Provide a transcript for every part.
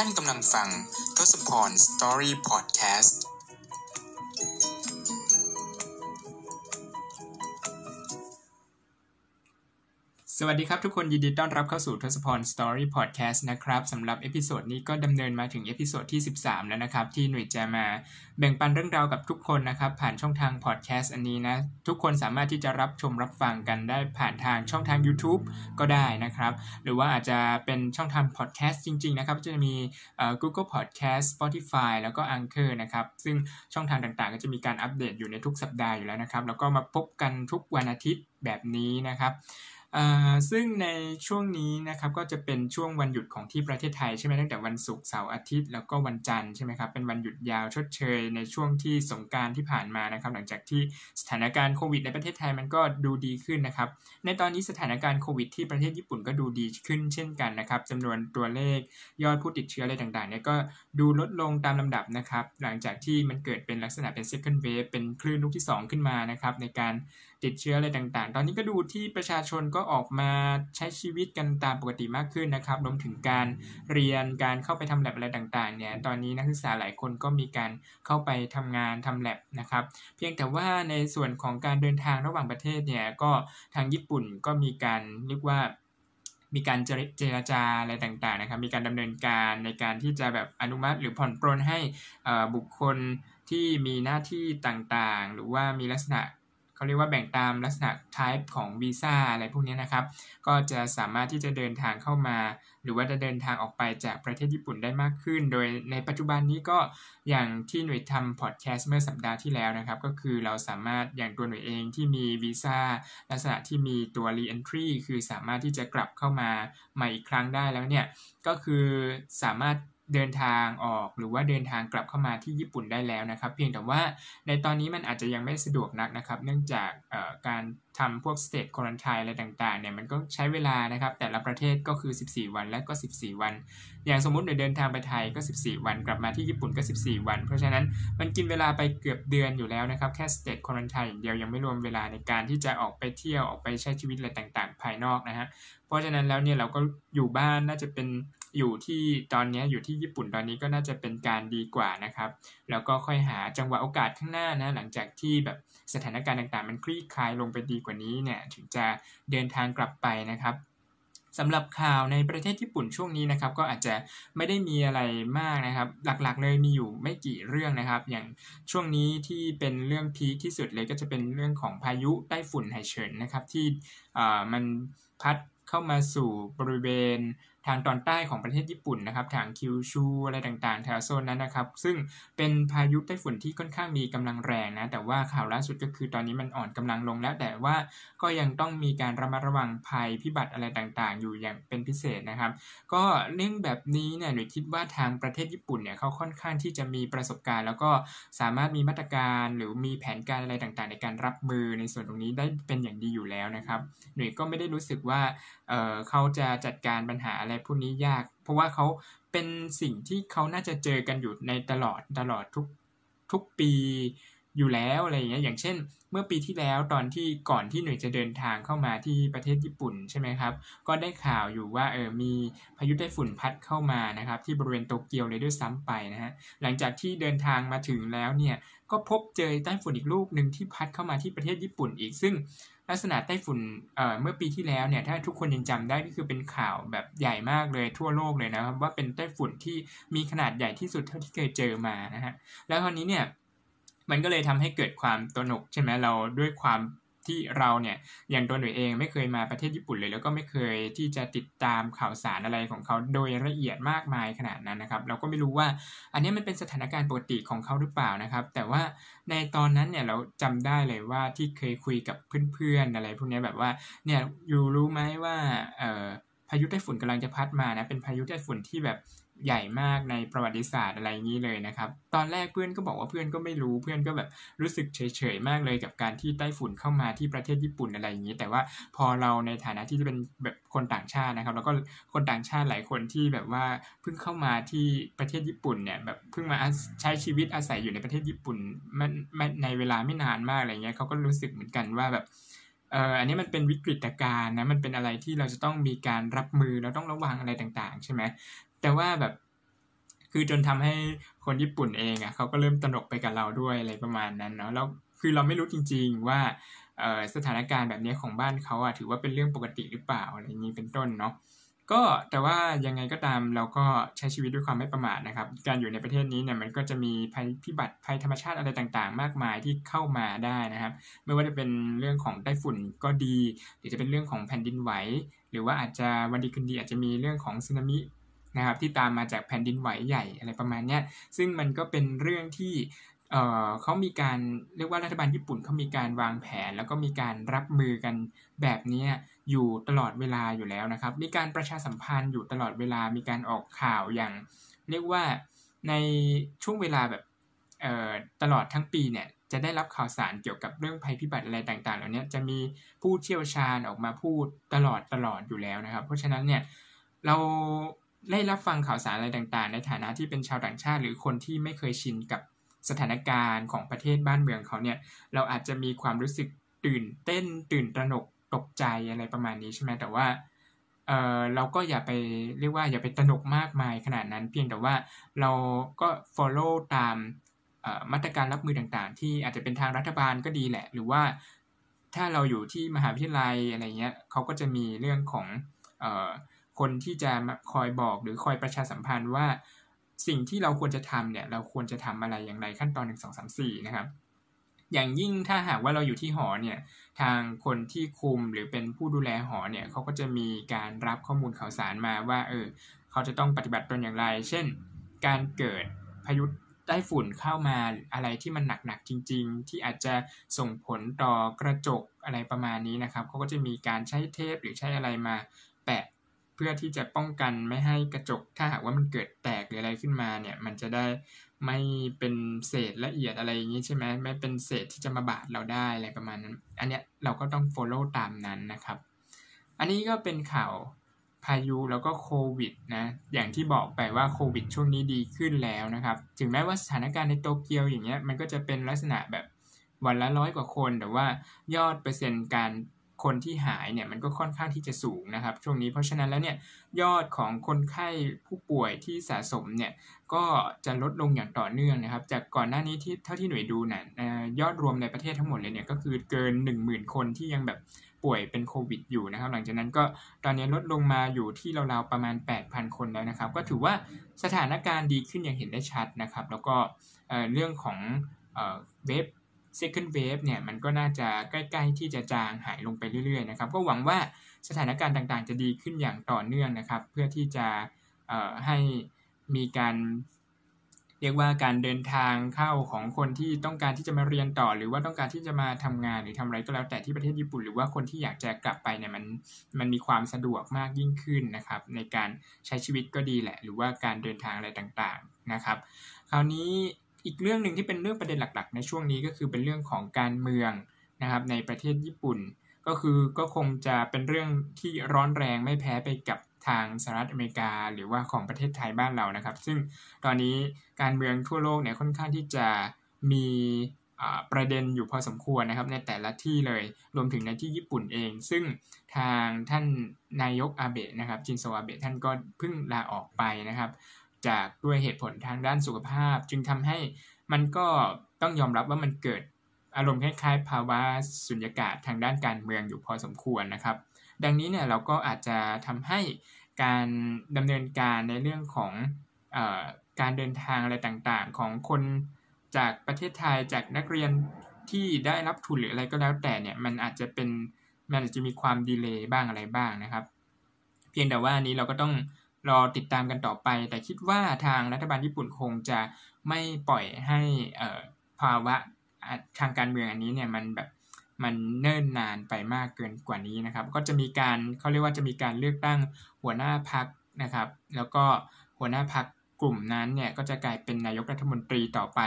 ท่านกำลังฟังทศพร Story Podcast สวัสดีครับทุกคนยินดีต้อนรับเข้าสู่ทศพร Story Podcast นะครับสำหรับ episode นี้ก็ดำเนินมาถึง episode ที่ 13 แล้วนะครับ ที่หน่วยจะมาแบ่งปันเรื่องราวกับทุกคนนะครับ ผ่านช่องทางพอดแคสต์อันนี้นะ ทุกคนสามารถที่จะรับชมรับฟังกันได้ผ่านทางช่องทาง YouTube ก็ได้นะครับ หรือว่าอาจจะเป็นช่องทางพอดแคสต์จริง ๆ นะครับ จะมี Google Podcast Spotify แล้วก็ Anchor นะครับซึ่งช่องทางต่างๆ ก็จะมีการอัปเดตอยู่ในทุกสัปดาห์อยู่แล้วนะครับแล้วก็มาพบกันทุกวันอาทิตย์แบบนี้นะครับ ซึ่งในช่วงนี้นะครับก็จะเป็นช่วงวันหยุดของที่ประเทศไทยใช่ไหมตั้งแต่วันศุกร์เสาร์อาทิตย์แล้วก็วันจันทร์ใช่ไหมครับเป็นวันหยุดยาวชดเชยในช่วงที่สงการที่ผ่านมานะครับ หลังจากที่สถานการณ์โควิดในประเทศไทยมันก็ดูดีขึ้นนะครับ ในตอนนี้สถานการณ์โควิดที่ประเทศญี่ปุ่นก็ดูดีขึ้นเช่นกันนะครับจำนวนตัวเลขยอดผู้ติดเชื้ออะไรต่างๆเนี่ยก็ดูลดลงตามลำดับนะครับ หลังจากที่มันเกิดเป็นลักษณะเป็น second wave เป็นคลื่นลูกที่ 2 ขึ้นมานะครับในการติดเชื้ออะไรต่างๆ ตอนนี้ก็ดูที่ประชาชนก็ออกมาใช้ชีวิตกันตามปกติมากขึ้นนะครับรวมถึงการเรียนการเข้าไปทำแลบอะไรต่างๆเนี่ยตอนนี้นักศึกษาหลายคนก็มีการเข้าไปทำงานทำแลบนะครับ เพียงแต่ว่าในส่วนของการเดินทางระหว่างประเทศเนี่ยก็ทางญี่ปุ่นก็มีการเรียกว่ามีการเจรจาอะไรต่างๆนะครับ มีการดำเนินการในการที่จะแบบอนุมัติหรือผ่อนปรนให้บุคคลที่มีหน้าที่ต่างๆ หรือว่ามีลักษณะ เขาเรียกว่าแบ่งตามลักษณะ type ของวีซ่าอะไรพวกนี้นะครับ ก็จะสามารถที่จะเดินทางเข้ามา หรือว่าจะเดินทางออกไปจากประเทศญี่ปุ่นได้มากขึ้น โดยในปัจจุบันนี้ก็อย่างที่หน่วยทำพอดแคสต์เมื่อสัปดาห์ที่แล้วนะครับ ก็คือเราสามารถอย่างตัวหน่วยเองที่มีวีซ่าลักษณะที่มีตัว re-entry คือสามารถที่จะกลับเข้ามาใหม่อีกครั้งได้แล้วเนี่ยก็คือสามารถ เดินทางออกหรือว่าเดินทางกลับเข้ามาที่ญี่ปุ่นได้แล้วนะครับ เพียงแต่ว่าในตอนนี้มันอาจจะยังไม่สะดวกนักนะครับ เนื่องจากการทำพวก state quarantine อะไรต่างๆเนี่ยมันก็ใช้เวลานะครับ แต่ละประเทศก็คือ 14 วันและก็ 14 วัน อย่างสมมุติเดินทางไปไทยก็ 14 วันกลับมาที่ญี่ปุ่นก็ 14 วัน เพราะฉะนั้นมันกินเวลาไปเกือบเดือนอยู่แล้วนะครับ แค่ state quarantine อย่างเดียวยังไม่รวมเวลาในการที่จะออกไปเที่ยวออกไปใช้ชีวิตอะไรต่างๆ ภายนอกนะฮะเพราะฉะนั้นแล้วเนี่ยเราก็อยู่บ้านน่าจะเป็น อยู่ที่ตอนนี้อยู่ที่ญี่ปุ่นตอนนี้ก็น่าจะเป็นการดีกว่านะครับ แล้วก็ค่อยหาจังหวะโอกาสข้างหน้านะหลังจากที่แบบสถานการณ์ต่างๆ มันคลี่คลายลงไปดีกว่านี้เนี่ยถึงจะเดินทางกลับไปนะครับสำหรับข่าวในประเทศญี่ปุ่นช่วงนี้นะครับ ก็อาจจะไม่ได้มีอะไรมากนะครับ หลักๆเลยมีอยู่ไม่กี่เรื่องนะครับ อย่างช่วงนี้ที่เป็นเรื่องพีคที่สุดเลยก็จะเป็นเรื่องของพายุไต้ฝุ่นไฮเฉินนะครับที่มันพัดเข้ามาสู่บริเวณ ทางตอนใต้ของประเทศญี่ปุ่นนะครับทางคิวชูอะไรต่างๆแถวโซนนั้นนะครับ ซึ่งเป็นพายุไต้ฝุ่นที่ค่อนข้างมีกำลังแรงนะ แต่ว่าข่าวล่าสุดก็คือตอนนี้มันอ่อนกำลังลงแล้ว แต่ว่าก็ยังต้องมีการระมัดระวังภัยพิบัติอะไรต่างๆ อยู่อย่างเป็นพิเศษนะครับ ก็เรื่องแบบนี้เนี่ยหนูคิดว่าทางประเทศญี่ปุ่นเนี่ยเขาค่อนข้างที่จะมีประสบการณ์ แล้วก็สามารถมีมาตรการหรือมีแผนการอะไรต่างๆ ในการรับมือในส่วนตรงนี้ได้เป็นอย่างดีอยู่แล้วนะครับหนูก็ไม่ได้รู้สึกว่า เเขาจะจัดการปัญหาอะไรพวกนี้ยาก เพราะว่าเขาเป็นสิ่งที่เขาน่าจะเจอกันอยู่ในตลอดตลอดทุกทุกปีอยู่แล้วอะไรอย่างเงี้ยอย่างเช่น เมื่อปีที่แล้วตอนที่ก่อนที่หน่วยจะเดินทางเข้ามาที่ประเทศญี่ปุ่นใช่ไหมครับ ก็ได้ข่าวอยู่ว่าเออมีพายุไต้ฝุ่นพัดเข้ามานะครับ ที่บริเวณโตเกียวเลยด้วยซ้ำไปนะฮะหลังจากที่เดินทางมาถึงแล้วเนี่ยก็พบเจอไต้ฝุ่นอีกลูกหนึ่งที่พัดเข้ามาที่ประเทศญี่ปุ่นอีกซึ่ง ลักษณะไต้ฝุ่นเเมื่อปีที่แล้วเนี่ยถ้าทุกคนยังจำได้ก็คือเป็นข่าวแบบใหญ่มากเลยทั่วโลกเลยนะครับว่าเป็นไต้ฝุ่นที่มีขนาดใหญ่ที่สุดเท่าที่เคยเจอมานะฮะแล้วคราวนี้เนี่ยมันก็เลยทำให้เกิดความตระหนกใช่ไหมเราด้วยความ ที่เราเนี่ยอย่างตัวหนูเองไม่เคยมาประเทศญี่ปุ่นเลย แล้วก็ไม่เคยที่จะติดตามข่าวสารอะไรของเขาโดยละเอียดมากมายขนาดนั้นนะครับ เราก็ไม่รู้ว่าอันนี้มันเป็นสถานการณ์ปกติของเขาหรือเปล่านะครับ แต่ว่าในตอนนั้นเนี่ยเราจำได้เลยว่าที่เคยคุยกับเพื่อนๆอะไรพวกนี้แบบว่าเนี่ยอยู่รู้ไหมว่าพายุไต้ฝุ่นกำลังจะพัดมานะเป็นพายุไต้ฝุ่นที่แบบ ใหญ่มากในประวัติศาสตร์อะไรอย่างนี้เลยนะครับ ตอนแรกเพื่อนก็บอกว่าเพื่อนก็ไม่รู้ เพื่อนก็แบบรู้สึกเฉยๆมากเลยกับการที่ไต้ฝุ่นเข้ามาที่ประเทศญี่ปุ่นอะไรอย่างนี้ แต่ว่าพอเราในฐานะที่จะเป็นแบบคนต่างชาตินะครับ แล้วก็คนต่างชาติหลายคนที่แบบว่าเพิ่งเข้ามาที่ประเทศญี่ปุ่นเนี่ยแบบเพิ่งมาใช้ชีวิตอาศัยอยู่ในประเทศญี่ปุ่นมันในเวลาไม่นานมากอะไรเงี้ยเขาก็รู้สึกเหมือนกันว่าแบบเอออันนี้มันเป็นวิกฤตการณ์นะ มันเป็นอะไรที่เราจะต้องมีการรับมือ เราต้องระวังอะไรต่างๆ ใช่ไหม แต่ว่าแบบ คือจนทำให้คนญี่ปุ่นเองอะเขาก็เริ่มตนกไปกับเราด้วยอะไรประมาณนั้นเนาะแล้วคือเราไม่รู้จริง ๆ ว่าสถานการณ์แบบนี้ของบ้านเขาอะถือว่าเป็นเรื่องปกติหรือเปล่าอะไรอย่างนี้เป็นต้นเนาะก็แต่ว่ายังไงก็ตามเราก็ใช้ชีวิตด้วยความไม่ประมาทนะครับ การอยู่ในประเทศนี้เนี่ยมันก็จะมีภัยพิบัติภัยธรรมชาติอะไรต่างๆ มากมายที่เข้ามาได้นะครับ ไม่ว่าจะเป็นเรื่องของไต้ฝุ่นก็ดี หรือจะเป็นเรื่องของแผ่นดินไหว หรือว่าอาจจะวันดีคืนดีอาจจะมีเรื่องของสึนามิ นะครับที่ตามมาจากแผ่นดินไหวใหญ่อะไรประมาณนี้ซึ่งมันก็เป็นเรื่องที่เเขามีการเรียกว่ารัฐบาลญี่ปุ่นเขามีการวางแผน แล้วก็มีการรับมือกันแบบนี้อยู่ตลอดเวลาอยู่แล้วนะครับ มีการประชาสัมพันธ์อยู่ตลอดเวลา มีการออกข่าวอย่าง เรียกว่าในช่วงเวลาแบบตลอดทั้งปีเนี่ยจะได้รับข่าวสารเกี่ยวกับเรื่องภัยพิบัติอะไรต่างๆ เหล่านี้จะมีผู้เชี่ยวชาญออกมาพูดตลอดตลอดอยู่แล้วนะครับ เพราะฉะนั้นเนี่ยเรา ได้รับฟังข่าวสารอะไรต่างๆ ในฐานะที่เป็นชาวต่างชาติ หรือคนที่ไม่เคยชินกับสถานการณ์ของประเทศบ้านเมืองเขาเนี่ย เราอาจจะมีความรู้สึกตื่นเต้นตื่นตระหนกตกใจอะไรประมาณนี้ใช่ไหมแต่ว่าเออเราก็อย่าไปเรียกว่าอย่าไปตระหนกมากมายขนาดนั้น เพียงแต่ว่าเราก็ follow ตามมาตรการรับมือต่างๆ ที่อาจจะเป็นทางรัฐบาลก็ดีแหละ หรือว่าถ้าเราอยู่ที่มหาวิทยาลัยอะไรเงี้ยเขาก็จะมีเรื่องของออ คนที่จะคอยบอกหรือคอยประชาสัมพันธ์ว่า สิ่งที่เราควรจะทำเนี่ยเราควรจะทำอะไรอย่างไรขั้นตอนหนึ่งสองสามสี่นะครับอย่างยิ่งถ้าหากว่าเราอยู่ที่หอเนี่ยทางคนที่คุมหรือเป็นผู้ดูแลหอเนี่ยเขาก็จะมีการรับข้อมูลข่าวสารมาว่าเออเขาจะต้องปฏิบัติตนอย่างไร เช่น การเกิดพายุใต้ฝุ่นเข้ามาอะไรที่มันหนักๆจริง ๆ ที่อาจจะส่งผลต่อกระจกอะไรประมาณนี้นะครับเขาก็จะมีการใช้เทปหรือใช้อะไรมาแปะ เพื่อที่จะป้องกันไม่ให้กระจกถ้าหากว่ามันเกิดแตกหรืออะไรขึ้นมาเนี่ย มันจะได้ไม่เป็นเศษละเอียดอะไรอย่างนี้ใช่ไหมไม่เป็นเศษที่จะมาบาดเราได้อะไรประมาณนั้น อันเนี้ยเราก็ต้อง follow ตามนั้นนะครับ อันนี้ก็เป็นข่าวพายุแล้วก็โควิดนะ อย่างที่บอกไปว่าโควิดช่วงนี้ดีขึ้นแล้วนะครับ ถึงแม้ว่าสถานการณ์ในโตเกียวอย่างเงี้ยมันก็จะเป็นลักษณะแบบวันละร้อยกว่าคน แต่ว่ายอดเปอร์เซ็นต์การ คนที่หายเนี่ยมันก็ค่อนข้างที่จะสูงนะครับ ช่วงนี้เพราะฉะนั้นแล้วเนี่ยยอดของคนไข้ผู้ป่วยที่สะสมเนี่ยก็จะลดลงอย่างต่อเนื่องนะครับ จากก่อนหน้านี้ที่เท่าที่หน่วยดูนะ่ะยอดรวมในประเทศทั้งหมดเลยเนี่ยก็คือเกิน 10,000 คนที่ยังแบบป่วยเป็นโควิดอยู่นะครับ หลังจากนั้นก็ตอนนี้ลดลงมาอยู่ที่ราวๆประมาณ 8,000 คนแล้วนะครับ ก็ถือว่าสถานการณ์ดีขึ้นอย่างเห็นได้ชัดนะครับ แล้วก็เรื่องของเว็บ second wave เนี่ยมันก็น่าจะใกล้ ๆ ที่จะจางหายลงไปเรื่อยๆนะครับก็หวังว่าสถานการณ์ต่างๆ จะดีขึ้นอย่างต่อเนื่องนะครับ เพื่อที่จะให้มีการเรียกว่าการเดินทางเข้าของคนที่ต้องการที่จะมาเรียนต่อ หรือว่าต้องการที่จะมาทำงานหรือทำอะไรก็แล้วแต่ที่ประเทศญี่ปุ่น หรือว่าคนที่อยากจะกลับไปเนี่ยมันมันมีความสะดวกมากยิ่งขึ้นนะครับ ในการใช้ชีวิตก็ดีแหละ หรือว่าการเดินทางอะไรต่างๆนะครับ คราวนี้ อีกเรื่องหนึ่งที่เป็นเรื่องประเด็นหลัก ๆ ในช่วงนี้ก็คือเป็นเรื่องของการเมืองนะครับในประเทศญี่ปุ่น ก็คือก็คงจะเป็นเรื่องที่ร้อนแรงไม่แพ้ไปกับทางสหรัฐอเมริกา หรือว่าของประเทศไทยบ้านเรานะครับ ซึ่งตอนนี้การเมืองทั่วโลกเนี่ยค่อนข้างที่จะมีประเด็นอยู่พอสมควรนะครับในแต่ละที่เลยรวมถึงในที่ญี่ปุ่นเอง ซึ่งทางท่านนายกอาเบะนะครับจินโซอาเบะท่านก็เพิ่งลาออกไปนะครับ จากด้วยเหตุผลทางด้านสุขภาพ จึงทำให้มันก็ต้องยอมรับว่ามันเกิดอารมณ์คล้ายๆ ภาวะสุญญากาศทางด้านการเมืองอยู่พอสมควรนะครับ ดังนี้เนี่ยเราก็อาจจะทำให้การดำเนินการในเรื่องของอการเดินทางอะไรต่างๆ ของคนจากประเทศไทยจากนักเรียนที่ได้รับทุนหรืออะไรก็แล้วแต่เนี่ยมันอาจจะเป็นมันอาจจะมีความดีเลย์บ้างอะไรบ้างนะครับ เพียงแต่ว่านี้เราก็ต้อง รอติดตามกันต่อไป แต่คิดว่าทางรัฐบาลญี่ปุ่นคงจะไม่ปล่อยให้ภาวะทางการเมืองอันนี้เนี่ยมันแบบมันเนิ่นนานไปมากเกินกว่านี้นะครับ ก็จะมีการเขาเรียกว่าจะมีการเลือกตั้งหัวหน้าพักนะครับ แล้วก็หัวหน้าพักกลุ่มนั้นเนี่ยก็จะกลายเป็นนายกรัฐมนตรีต่อไป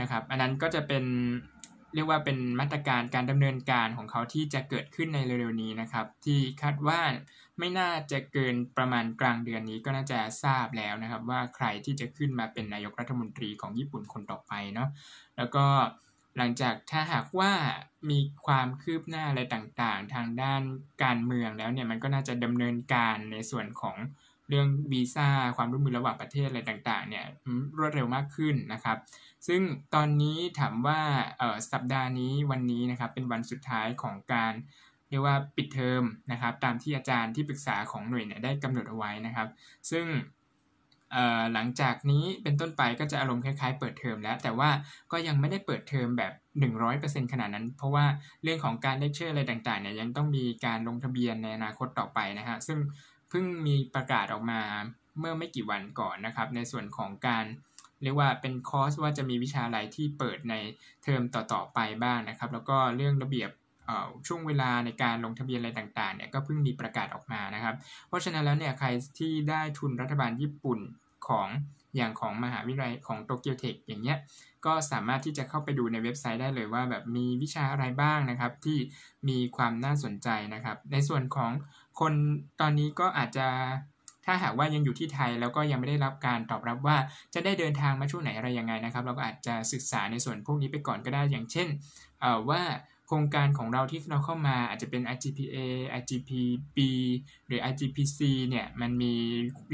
นะครับ อันนั้นก็จะเป็น เรียกว่าเป็นมาตรการการดำเนินการของเขาที่จะเกิดขึ้นในเร็วๆนี้นะครับ ที่คาดว่าไม่น่าจะเกินประมาณกลางเดือนนี้ก็น่าจะทราบแล้วนะครับ ว่าใครที่จะขึ้นมาเป็นนายกรัฐมนตรีของญี่ปุ่นคนต่อไปเนาะแล้วก็หลังจากถ้าหากว่ามีความคืบหน้าอะไรต่างๆ ทางด้านการเมืองแล้วเนี่ยมันก็น่าจะดำเนินการในส่วนของ เรื่องวีซ่าความร่วมมือระหว่างประเทศอะไรต่างๆเนี่ยรวดเร็วมากขึ้นนะครับ ซึ่งตอนนี้ถามว่าสัปดาห์นี้วันนี้นะครับเป็นวันสุดท้ายของการเรียกว่าปิดเทอมนะครับ ตามที่อาจารย์ที่ปรึกษาของหน่วยเนี่ยได้กำหนดเอาไว้นะครับ ซึ่งหลังจากนี้เป็นต้นไปก็จะอารมณ์คล้ายๆเปิดเทอมแล้ว แต่ว่าก็ยังไม่ได้เปิดเทอมแบบ 100%ขนาดนั้น เพราะว่าเรื่องของการเลคเชอร์อะไรต่างๆเนี่ยยังต้องมีการลงทะเบียนในอนาคตต่อไปนะฮะซึ่ง เพิ่งมีประกาศออกมาเมื่อไม่กี่วันก่อนนะครับ ในส่วนของการเรียกว่าเป็นคอร์สว่าจะมีวิชาอะไรที่เปิดในเทอมต่อๆไปบ้างนะครับ แล้วก็เรื่องระเบียบช่วงเวลาในการลงทะเบียนอะไรต่างๆเนี่ยก็เพิ่งมีประกาศออกมานะครับ เพราะฉะนั้นแล้วเนี่ยใครที่ได้ทุนรัฐบาลญี่ปุ่นของอย่างของมหาวิทยาลัยของโตเกียวเทคอย่างเงี้ยก็สามารถที่จะเข้าไปดูในเว็บไซต์ได้เลยว่าแบบมีวิชาอะไรบ้างนะครับที่มีความน่าสนใจนะครับ ในส่วนของ คนตอนนี้ก็อาจจะถ้าหากว่ายังอยู่ที่ไทยแล้วก็ยังไม่ได้รับการตอบรับว่าจะได้เดินทางมาช่วงไหนอะไรยังไงนะครับ เราก็อาจจะศึกษาในส่วนพวกนี้ไปก่อนก็ได้อย่างเช่นว่าโครงการของเราที่เราเข้ามาอาจจะเป็น IGPA IGPB หรือ IGPC เนี่ยมันมี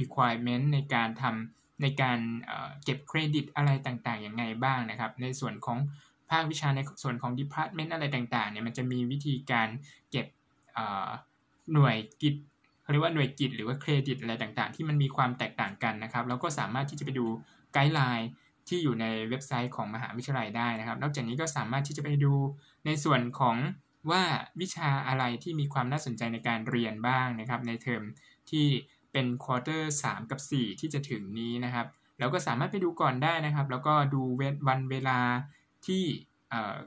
requirement ในการทำในการเก็บเครดิตอะไรต่างๆอย่างไงบ้างนะครับ ในส่วนของภาควิชาในส่วนของ department อะไรต่างๆเนี่ยมันจะมีวิธีการเก็บ หน่วยกิจเขาเรียกว่าหน่วยกิจหรือว่าเครดิตอะไรต่างๆ ที่มันมีความแตกต่างกันนะครับ แล้วก็สามารถที่จะไปดูไกด์ไลน์ที่อยู่ในเว็บไซต์ของมหาวิทยาลัยได้นะครับ นอกจากนี้ก็สามารถที่จะไปดูในส่วนของว่าวิชาอะไรที่มีความน่าสนใจในการเรียนบ้างนะครับ ในเทอมที่เป็น quarter 3กับ 4 ที่จะถึงนี้นะครับเราก็สามารถไปดูก่อนได้นะครับ แล้วก็ดูวันเวลาที่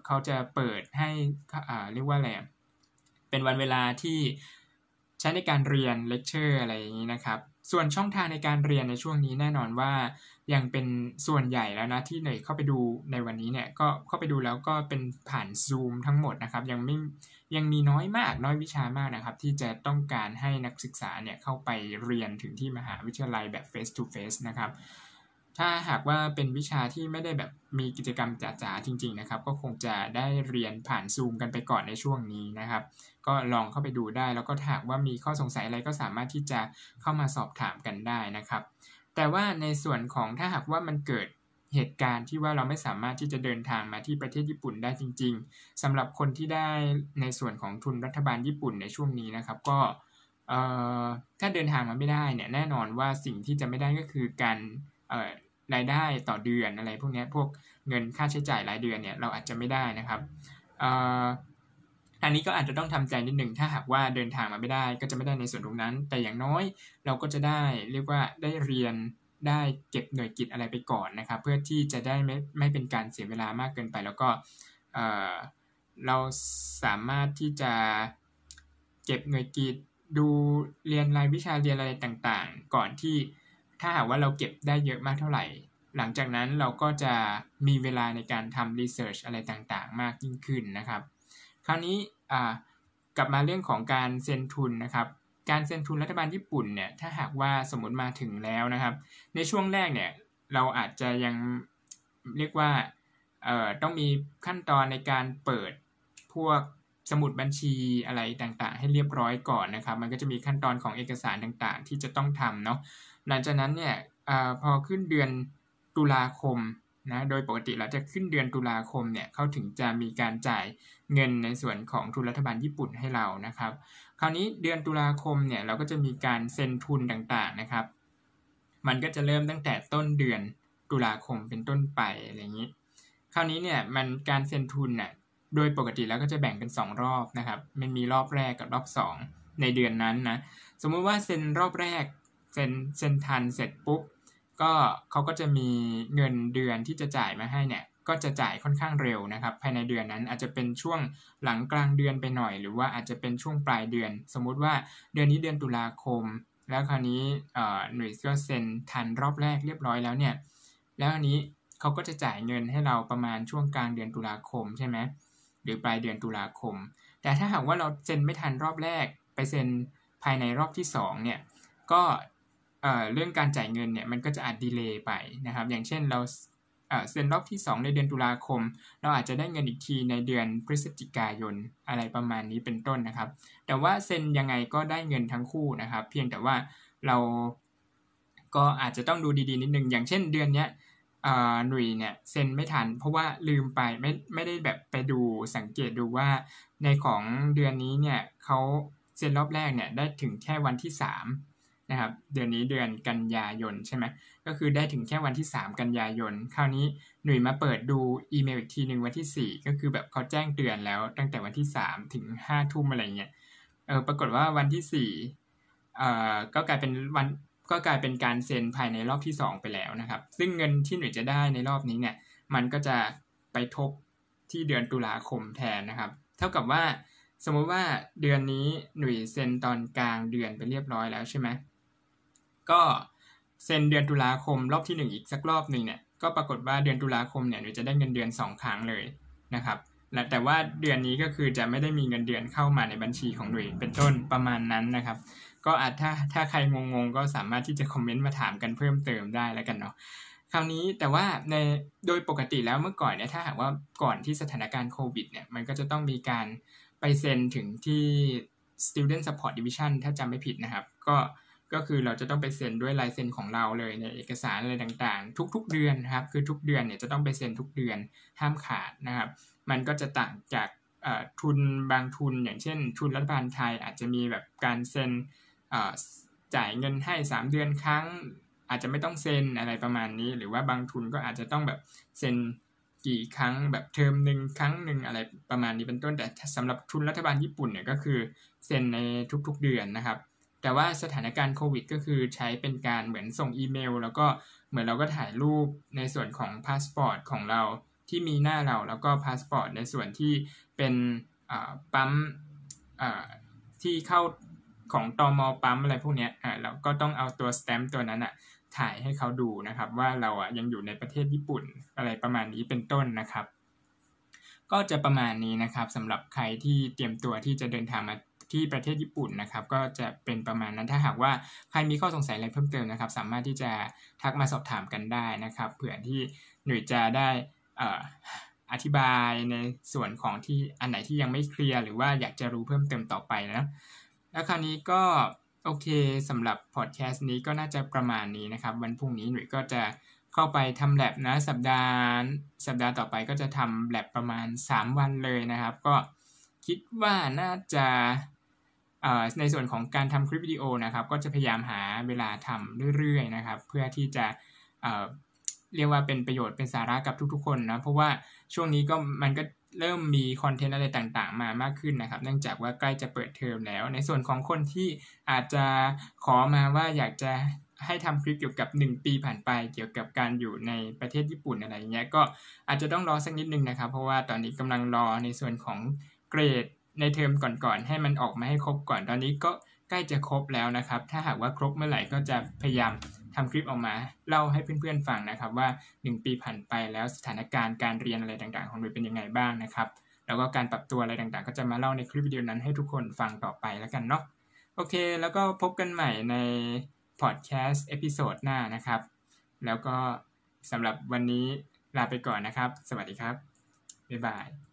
เขาจะเปิดให้เรียกว่าอะไรเป็นวันเวลาที่ ใช้ในการเรียนเลคเชอร์อะไรอย่างนี้นะครับ ส่วนช่องทางในการเรียนในช่วงนี้แน่นอนว่ายังเป็นส่วนใหญ่แล้วนะที่เนยเข้าไปดูในวันนี้เนี่ยก็เข้าไปดูแล้วก็เป็นผ่าน Zoom ทั้งหมดนะครับ ยังไม่ยังมีน้อยมากน้อยวิชามากนะครับ ที่จะต้องการให้นักศึกษาเนี่ยเข้าไปเรียนถึงที่มหาวิทยาลัยแบบ face to face นะครับ ถ้าหากว่าเป็นวิชาที่ไม่ได้แบบมีกิจกรรมจ๋าๆจริง ๆนะครับ ก็คงจะได้เรียนผ่านซูมกันไปก่อนในช่วงนี้นะครับ ก็ลองเข้าไปดูได้ แล้วก็หากว่ามีข้อสงสัยอะไรก็สามารถที่จะเข้ามาสอบถามกันได้นะครับ แต่ว่าในส่วนของถ้าหากว่ามันเกิดเหตุการณ์ที่ว่าเราไม่สามารถที่จะเดินทางมาที่ประเทศญี่ปุ่นได้จริง ๆสำหรับคนที่ได้ในส่วนของทุนรัฐบาลญี่ปุ่นในช่วงนี้นะครับ ก็ถ้าเดินทางมาไม่ได้เนี่ยแน่นอนว่าสิ่งที่จะไม่ได้ก็คือการ รายได้ต่อเดือนอะไรพวกนี้พวกเงินค่าใช้จ่ายรายเดือนเนี่ยเราอาจจะไม่ได้นะครับอันนี้ก็อาจจะต้องทำใจนิดหนึ่งถ้าหากว่าเดินทางมาไม่ได้ ก็จะไม่ได้ในส่วนตรงนั้น แต่อย่างน้อยเราก็จะได้เรียกว่าได้เรียนได้เก็บหน่วยกิจอะไรไปก่อนนะครับ เพื่อที่จะได้ไม่ไม่เป็นการเสียเวลามากเกินไป แล้วก็เราสามารถที่จะเก็บหน่วยกิจดูเรียนรายวิชาเรียนอะไรต่างๆ ก่อนที่ ถ้าหากว่าเราเก็บได้เยอะมากเท่าไหร่ หลังจากนั้นเราก็จะมีเวลาในการทำรีเสิร์ชอะไรต่างๆ มากยิ่งขึ้นนะครับ คราวนี้กลับมาเรื่องของการเซ็นทุนนะครับ การเซ็นทุนรัฐบาลญี่ปุ่นเนี่ยถ้าหากว่าสมมติมาถึงแล้วนะครับ ในช่วงแรกเนี่ยเราอาจจะยังเรียกว่าต้องมีขั้นตอนในการเปิดพวกสมุดบัญชีอะไรต่างๆ ให้เรียบร้อยก่อนนะครับ มันก็จะมีขั้นตอนของเอกสารต่างๆ ที่จะต้องทำเนาะ หลังจากนั้นเนี่ยอพอขึ้นเดือนตุลาคมนะโดยปกติเราจะขึ้นเดือนตุลาคมเนี่ยเขาถึงจะมีการจ่ายเงินในส่วนของทุนรัฐบาลญี่ปุ่นให้เรานะครับ คราวนี้เดือนตุลาคมเนี่ยเราก็จะมีการเซ็นทุนต่างๆนะครับ มันก็จะเริ่มตั้งแต่ต้นเดือนตุลาคมเป็นต้นไปอะไรอย่างนี้ คราวนี้เนี่ยมันการเซ็นทุนน่ะโดยปกติแล้วก็จะแบ่งเป็น 2 รอบนะครับ มันมีรอบแรกกับรอบ 2 ในเดือนนั้นนะ สมมุติว่าเซ็นรอบแรก เซ็นเซ็นทันเสร็จปุ๊บก็เขาก็จะมีเงินเดือนที่จะจ่ายมาให้เนี่ยก็จะจ่ายค่อนข้างเร็วนะครับ ภายในเดือนนั้นอาจจะเป็นช่วงหลังกลางเดือนไปหน่อย หรือว่าอาจจะเป็นช่วงปลายเดือน สมมุติว่าเดือนนี้เดือนตุลาคม แล้วคราวนี้หน่วยก็เซ็นทันรอบแรกเรียบร้อยแล้วเนี่ยแล้วอันนี้เขาก็จะจ่ายเงินให้เราประมาณช่วงกลางเดือนตุลาคมใช่ไหมหรือปลายเดือนตุลาคม แต่ถ้าหากว่าเราเซ็นไม่ทันรอบแรก ไปเซ็นภายในรอบที่2เนี่ยก็ เรื่องการจ่ายเงินเนี่ยมันก็จะอาจดีเลย์ไปนะครับ อย่างเช่นเราเซ็นรอบที่ 2 ในเดือนตุลาคม เราอาจจะได้เงินอีกทีในเดือนพฤศจิกายนอะไรประมาณนี้เป็นต้นนะครับ แต่ว่าเซ็นยังไงก็ได้เงินทั้งคู่นะครับ เพียงแต่ว่าเราก็อาจจะต้องดูดีๆนิดนึง อย่างเช่นเดือนเนี้ยหนุ่ยเนี่ยเซ็นไม่ทัน เพราะว่าลืมไปไม่ไม่ได้แบบไปดูสังเกตดูว่าในของเดือนนี้เนี่ยเขาเซ็นรอบแรกเนี่ยได้ถึงแค่วันที่ 3 นะครับเดือนนี้เดือนกันยายนใช่ไหมก็คือได้ถึงแค่วันที่ 3 กันยายน คราวนี้หนุ่ยมาเปิดดูอีเมลอีกทีหนึ่งวันที่ 4 ก็คือแบบเขาแจ้งเตือนแล้วตั้งแต่วันที่ 3 ถึง5ทุ่มอะไรเงี้ยเออปรากฏว่าวันที่4เอ่อก็กลายเป็นวันก็กลายเป็นการเซ็นภายในรอบที่ 2 ไปแล้วนะครับ ซึ่งเงินที่หนุ่ยจะได้ในรอบนี้เนี่ย มันก็จะไปทบที่เดือนตุลาคมแทนนะครับ เท่ากับว่าสมมติว่าเดือนนี้หนุ่ยเซ็นตอนกลางเดือนไปเรียบร้อยแล้วใช่ไหม ก็เซ็นเดือนตุลาคมรอบที่ 1 อีกสักรอบหนึ่งเนี่ยก็ปรากฏว่าเดือนตุลาคมเนี่ยหนูจะได้เงินเดือน 2 ครั้งเลยนะครับและแต่ว่าเดือนนี้ก็คือจะไม่ได้มีเงินเดือนเข้ามาในบัญชีของหนูเป็นต้นประมาณนั้นนะครับ ก็อาจถ้าถ้าใครงงๆก็สามารถที่จะคอมเมนต์มาถามกันเพิ่มเติมได้แล้วกันเนาะคราวนี้แต่ว่าในโดยปกติแล้วเมื่อก่อนเนี่ยถ้าหากว่าก่อนที่สถานการณ์โควิดเนี่ยมันก็จะต้องมีการไปเซ็นถึงที่ student support division ถ้าจำไม่ผิดนะครับ ก็ ก็คือเราจะต้องไปเซ็นด้วยลายเซ็นของเราเลยในเอกสารอะไรต่างๆ ทุก ๆ เดือนนะครับ คือทุกเดือนเนี่ยจะต้องไปเซ็นทุกเดือนห้ามขาดนะครับ มันก็จะต่างจากทุนบางทุนอย่างเช่น ทุนรัฐบาลไทยอาจจะมีแบบการเซ็นจ่ายเงินให้ 3 เดือนครั้ง อาจจะไม่ต้องเซ็นอะไรประมาณนี้ หรือว่าบางทุนก็อาจจะต้องแบบเซ็นกี่ครั้งแบบเทอมหนึ่งครั้งหนึ่งอะไรประมาณนี้เป็นต้นแต่สำหรับทุนรัฐบาลญี่ปุ่นเนี่ยก็คือเซ็นในทุกๆเดือนนะครับ แต่ว่าสถานการณ์โควิด ก็คือใช้เป็นการเหมือนส่งอีเมล แล้วก็เหมือนเราก็ถ่ายรูปในส่วนของพาสปอร์ตของเราที่มีหน้าเราแล้วก็พาสปอร์ตในส่วนที่เป็นปั๊มที่เข้าของตอมอปั๊มอะไรพวกนี้เราก็ต้องเอาตัวสแตมป์ตัวนั้นอะถ่ายให้เขาดูนะครับว่าเราอะยังอยู่ในประเทศญี่ปุ่นอะไรประมาณนี้เป็นต้นนะครับ ก็จะประมาณนี้นะครับสำหรับใครที่เตรียมตัวที่จะเดินทางมา ที่ประเทศญี่ปุ่นนะครับ ก็จะเป็นประมาณนั้นถ้าหากว่าใครมีข้อสงสัยอะไรเพิ่มเติมนะครับ สามารถที่จะทักมาสอบถามกันได้นะครับเผื่อที่หน่วยจะได้อธิบายในส่วนของที่อันไหนที่ยังไม่เคลียร์หรือว่าอยากจะรู้เพิ่มเติมต่อไปนะแล้วคราวนี้ก็โอเคสำหรับพอดแคสต์นี้ก็น่าจะประมาณนี้นะครับ วันพรุ่งนี้หน่ยก็จะเข้าไปทำแลบนะสัปดาห์สัปดาห์ต่อไปก็จะทำแลบประมาณ 3 วันเลยนะครับ ก็คิดว่าน่าจะ ในส่วนของการทำคลิปวิดีโอนะครับ ก็จะพยายามหาเวลาทำเรื่อยๆนะครับ เพื่อที่จะเรียกว่าเป็นประโยชน์เป็นสาระกับทุกๆ คนนะเพราะว่าช่วงนี้ก็มันก็เริ่มมีคอนเทนต์อะไรต่างๆ มามากขึ้นนะครับ เนื่องจากว่าใกล้จะเปิดเทอมแล้ว ในส่วนของคนที่อาจจะขอมาว่าอยากจะให้ทำคลิปเกี่ยวกับ 1 ปีผ่านไปเกี่ยวกับการอยู่ในประเทศญี่ปุ่นอะไรเงี้ยก็อาจจะต้องรอสักนิดนึงนะครับ เพราะว่าตอนนี้กำลังรอในส่วนของเกรด ในเทอมก่อนๆให้มันออกมาให้ครบก่อนตอนนี้ก็ใกล้จะครบแล้วนะครับ ถ้าหากว่าครบเมื่อไหร่ก็จะพยายามทำคลิปออกมาเล่าให้เพื่อนๆฟังนะครับ ว่า 1 ปีผ่านไปแล้วสถานการณ์การเรียนอะไรต่างๆ ของเราเป็นยังไงบ้างนะครับ แล้วก็การปรับตัวอะไรต่างๆ ก็จะมาเล่าในคลิปวิดีโอนั้นให้ทุกคนฟังต่อไปแล้วกันเนาะโอเค แล้วก็พบกันใหม่ในพอดแคสต์ episode หน้านะครับ แล้วก็สำหรับวันนี้ลาไปก่อนนะครับ สวัสดีครับ บ๊ายบาย